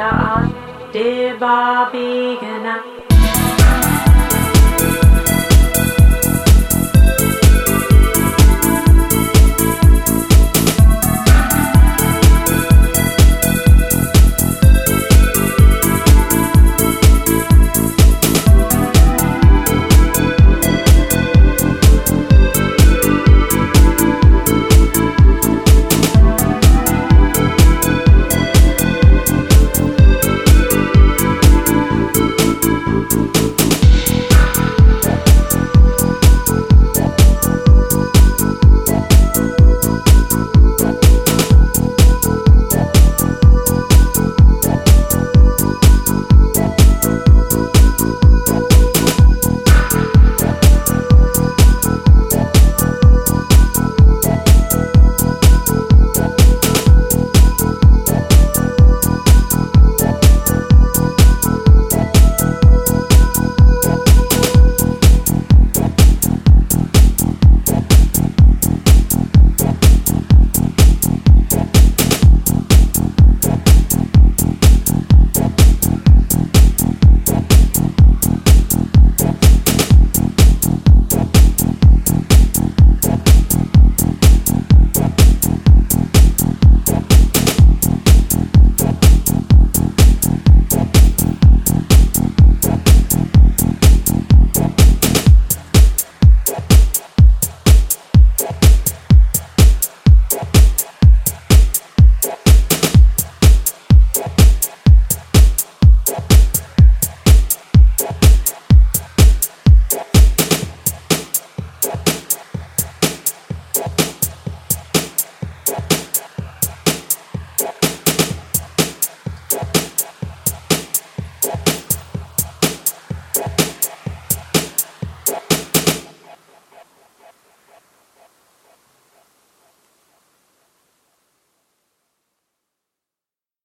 Begesta an Deba